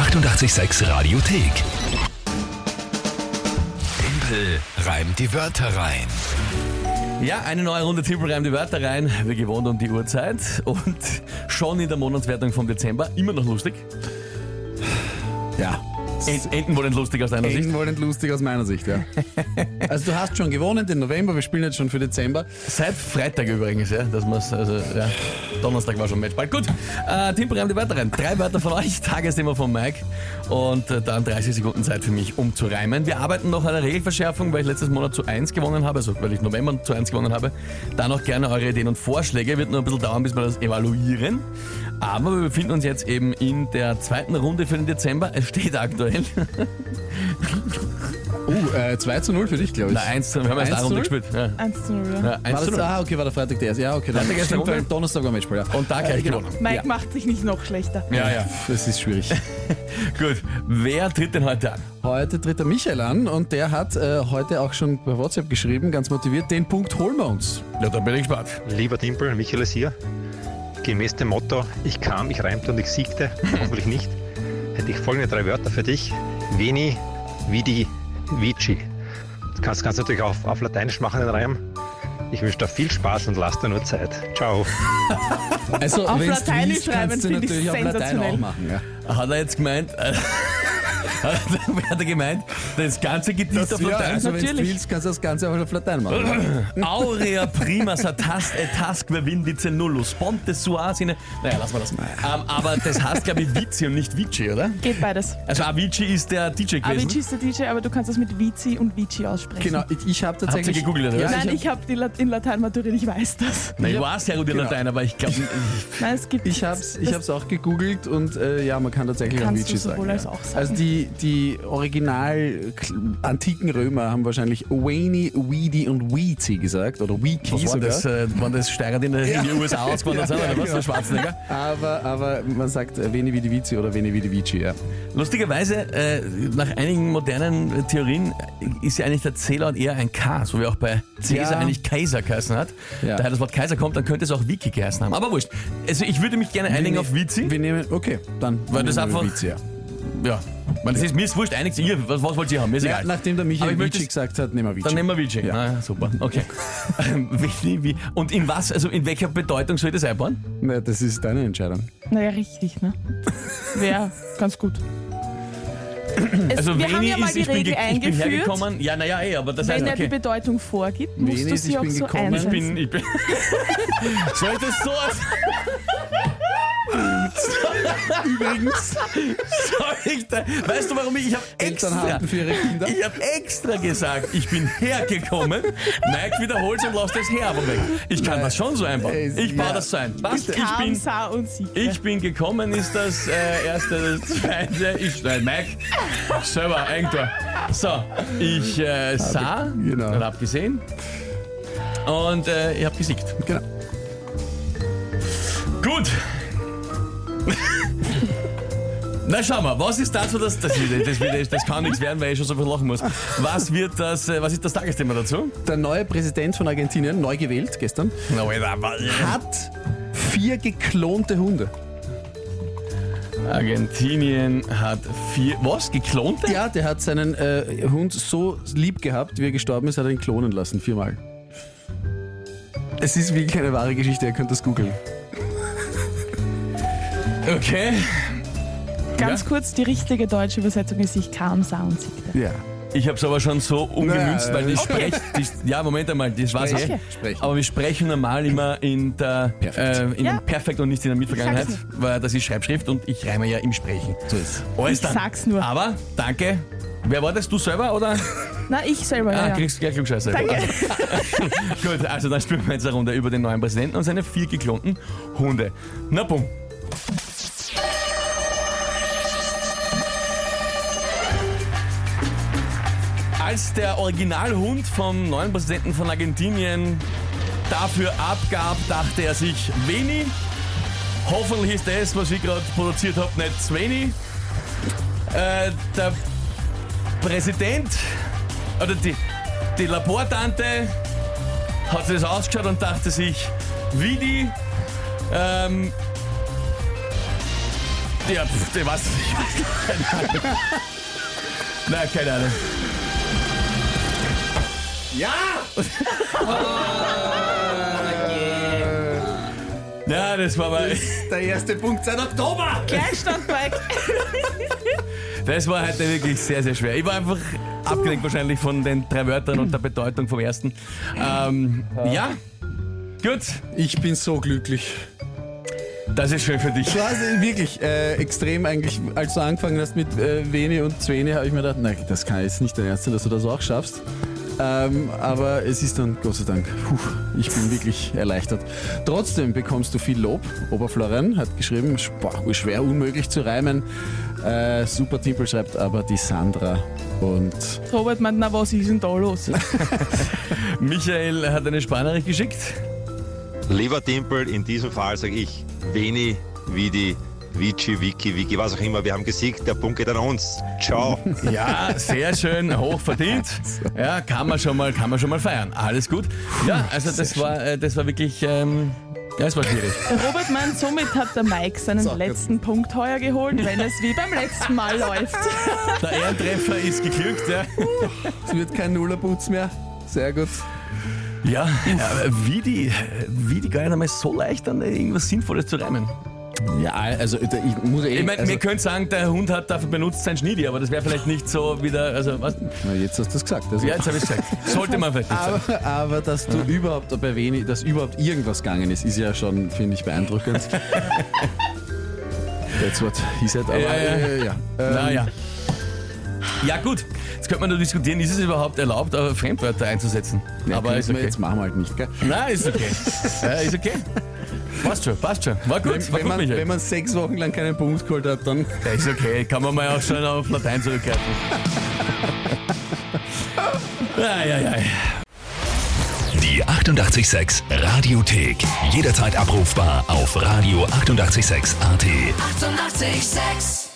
886 Radiothek. Tempel reimt die Wörter rein. Ja, eine neue Runde Triple Reim die Wörter rein, wie gewohnt um die Uhrzeit und schon in der Monatswertung vom Dezember, immer noch lustig. Ja. Wohl nicht lustig aus deiner Sicht. Wohl nicht lustig aus meiner Sicht, ja. Also du hast schon gewonnen den November, wir spielen jetzt schon für Dezember. Seit Freitag übrigens, ja, dass man's, also, ja, Donnerstag war schon Matchball. Gut, äh, Reim die Wörter rein. Drei Wörter von euch, Tagesthema von Mike und äh, dann 30 Sekunden Zeit für mich, um zu reimen. Wir arbeiten noch an einer Regelverschärfung, weil ich letztes Monat zu 1 gewonnen habe, also weil ich November zu 1 gewonnen habe. Da noch gerne eure Ideen und Vorschläge. Wird nur ein bisschen dauern, bis wir das evaluieren. Aber wir befinden uns jetzt eben in der zweiten Runde für den Dezember. Es steht aktuell. Uh, äh, 2 zu 0 für dich, glaube ich. Na, 1 zu, wir haben erst 1 eine zu Runde 0? gespielt. Ja. 1 zu 0, ja. Ja, 1 War zu das, 0. ah, okay, war der Freitag der erste. Ja, okay, dann Freitag erste stimmt, Runde. weil Donnerstag war Matchball, ja. Und da gleich Genau. gewonnen. Mike Ja. macht sich nicht noch schlechter. Ja, ja. Das ist schwierig. Gut. Wer tritt denn heute an? Heute tritt der Michael an und der hat äh, heute auch schon bei WhatsApp geschrieben, ganz motiviert, den Punkt holen wir uns. Ja, da bin ich gespannt. Lieber Timpel, Michael ist hier. Gemäß dem Motto, ich kam, ich reimte und ich siegte, hoffentlich nicht, hätte ich folgende drei Wörter für dich. Veni, Vidi, Vici. Das kannst, kannst du natürlich auf, auf Lateinisch machen, den Reim. Ich wünsche dir viel Spaß und lass dir nur Zeit. Ciao. Also, Auf Lateinisch liest, kannst du schreiben, finde ich natürlich auf Latein sensationell. auch machen. Ja. Hat er jetzt gemeint, äh, hat er gemeint, das ganze Gedicht auf ja, Latein? also wenn du willst, kannst du das Ganze auch auf Latein machen. Aurea prima satast et tasque vindice nullus, ponte suasine. Naja, lassen wir das. Ähm, aber das heißt, glaube ich, Vici und nicht Vici, oder? Geht beides. Also Avicii ist der DJ gewesen. Avicii ist der DJ, aber du kannst das mit Vici und Vici aussprechen. Genau, ich, ich habe tatsächlich... gegoogelt, oder? ja, Nein, ich habe in Latein maturiert, ich weiß das. Nein, ich war sehr gut in Genau. Latein, aber ich glaube, Nein, es gibt Ich ich hab's auch gegoogelt und äh, ja, man kann tatsächlich Kannst Avicii du sowohl sagen. als ja. auch sagen. Also die, die original antiken Römer haben wahrscheinlich Wayne, Weedy und Weezy gesagt oder Weeky was sogar. das? Äh, waren das Steirer, die in die in die USA ausgewandert sind, Ja, oder was? genau. Schwarzenegger? Aber, aber man sagt äh, Veni Vidi Vici oder Veni Vidi Vici, ja. Lustigerweise, äh, nach einigen modernen äh, Theorien äh, ist ja eigentlich der Cäsar eher ein K, so wie auch bei Cäsar Ja. eigentlich Kaiser geheißen hat. Ja. Daher das Wort Kaiser kommt, dann könnte es auch Wiki geheißen haben. Aber wurscht. Also ich würde mich gerne einigen auf Vici. Wir nehmen, okay, dann Weil das wir einfach- Vici, ja. Ja. Man, das ist, mir ist wurscht, einigt ihr, was, was wollt ihr haben? Mir ist ja. egal. Nachdem der Michael ich möchte Vici es- gesagt hat, nehmen wir Vici. Dann nehmen wir Vici. Ja. Ah, ja, super. Okay. Wie, wie, und in was, also in welcher Bedeutung soll das einbauen? Na, das ist deine Entscheidung. Naja, richtig, ne? Wäre ganz gut. Es, Also wir haben Veni ja mal ist, die ich bin, Regel ge- ich bin eingeführt. hergekommen. Ja, naja, eh, aber das heißt, Wenn er die okay. Bedeutung vorgibt, musst Veni du ist, sie ich auch bin so gekommen. Ich einsetzen. bin, ich bin. Soll ich das so als. Übrigens, Soll ich da, weißt du, warum ich. Ich habe extra. für ihre Kinder. Ich habe extra gesagt, ich bin hergekommen. Mike wiederholt und lasst das her aber weg. Ich kann Nein. das schon so einbauen. Ich baue ja. das so ein. Was? Ich Kam, bin, sah und siegte. ich bin gekommen, ist das äh, erste, das zweite. Ich, nein, Mike, selber, Eigentor. So, ich äh, sah genau. und hab gesehen. Und äh, ich hab gesiegt. Genau. Gut. Na schau mal, was ist dazu das, das, das, das, das kann nichts werden, weil ich schon so viel lachen muss. Was wird das, äh, was ist das Tagesthema dazu? Der neue Präsident von Argentinien, neu gewählt gestern, Alter, was- hat vier geklonte Hunde. Argentinien hat vier, was, geklonte? Ja, der hat seinen äh, Hund so lieb gehabt, wie er gestorben ist, hat er ihn klonen lassen, viermal. Es ist wirklich eine wahre Geschichte, ihr könnt das googeln. Okay. Ganz Ja? kurz, die richtige deutsche Übersetzung ist, ich kam, sah und siegte. Ja. Ich habe es aber schon so umgemünzt, Na, weil die äh, Sprech... Die, ja, Moment einmal, das ich. Okay. Sprechen. Aber wir sprechen normal immer in der Perfekt. Äh, in Ja. dem Perfekt und nicht in der Mitvergangenheit, Ich weil das ist Schreibschrift und ich reime ja im Sprechen. So ist Alles Ich dann. sag's nur. Aber danke. Wer war das? Du selber oder? Na, ich selber, Ah, ja. kriegst gleich Klugscheißer. Danke. Gut, also dann spielen wir jetzt eine Runde über den neuen Präsidenten und seine vier geklonten Hunde. Na bumm. Als der Originalhund vom neuen Präsidenten von Argentinien dafür abgab, dachte er sich, Veni, hoffentlich ist das, was ich gerade produziert habe, nicht Sveni. Äh, der Präsident oder die, die Labortante hat das ausgeschaut und dachte sich, wie die, ähm, Ja, pf? Ich weiß Ahnung. Nein, keine Ahnung. Ja! Ja, das war mal. Der erste Punkt seit Oktober. Gleichstand, Mike. Das war heute wirklich sehr, sehr schwer. Ich war einfach abgelenkt wahrscheinlich von den drei Wörtern und der Bedeutung vom ersten. Ähm, ja, gut. Ich bin so glücklich. Das ist schön für dich. Du hast äh, wirklich äh, extrem eigentlich, als du angefangen hast mit äh, Veni und Zwene, habe ich mir gedacht, nein, das kann jetzt nicht dein Ernst sein, dass du das auch schaffst. Ähm, aber es ist dann, Gott sei Dank, puh, ich bin wirklich erleichtert. Trotzdem bekommst du viel Lob. Oberflorian hat geschrieben, boah, schwer unmöglich zu reimen. Äh, super Timpel schreibt aber die Sandra. Und Robert meint, na was ist denn da los? Michael hat eine Sprachnachricht geschickt. Lieber Timpel, in diesem Fall sage ich Veni, Vidi, Vici, Wiki, Wiki, was auch immer. Wir haben gesiegt, der Punkt geht an uns. Ciao. Ja, sehr schön, hoch verdient. Ja, kann man schon mal, kann man schon mal feiern. Alles gut. Ja, also das war, äh, das war wirklich, ähm, ja, es war schwierig. Robert meint, somit hat der Mike seinen letzten Punkt heuer geholt, wenn es wie beim letzten Mal läuft. Der Ehrentreffer ist geglückt, ja. es wird kein Nullerputz mehr. Sehr gut. Ja, wie die, wie die gar nicht einmal so leicht an irgendwas Sinnvolles zu reimen. Ja, also ich muss eh. Ich meine, also, wir können sagen, der Hund hat dafür benutzt sein Schniedi, aber das wäre vielleicht nicht so wieder, also was? na, jetzt hast du es gesagt. Also. Ja, jetzt habe ich gesagt. Sollte man vielleicht nicht sagen. Aber, aber dass du überhaupt bei wenig, dass überhaupt irgendwas gegangen ist, ist ja schon, finde ich, beeindruckend. That's what he said. Aber Ja, ja. äh, ja. Ähm, Naja. Ja gut, jetzt könnte man nur diskutieren, ist es überhaupt erlaubt, äh, Fremdwörter einzusetzen? ja, aber ist okay. jetzt machen wir halt nicht, gell? Nein, ist okay. ja, ist okay. Passt schon, passt schon. War gut, Wenn, war wenn, gut, man, Michael. wenn man sechs Wochen lang keinen Punkt geholt hat, dann. Ja, ist okay, kann man mal auch schon auf Latein zurückgreifen. ja, ja, ja. Die 886 Radiothek. Jederzeit abrufbar auf radio886.at. 886! 886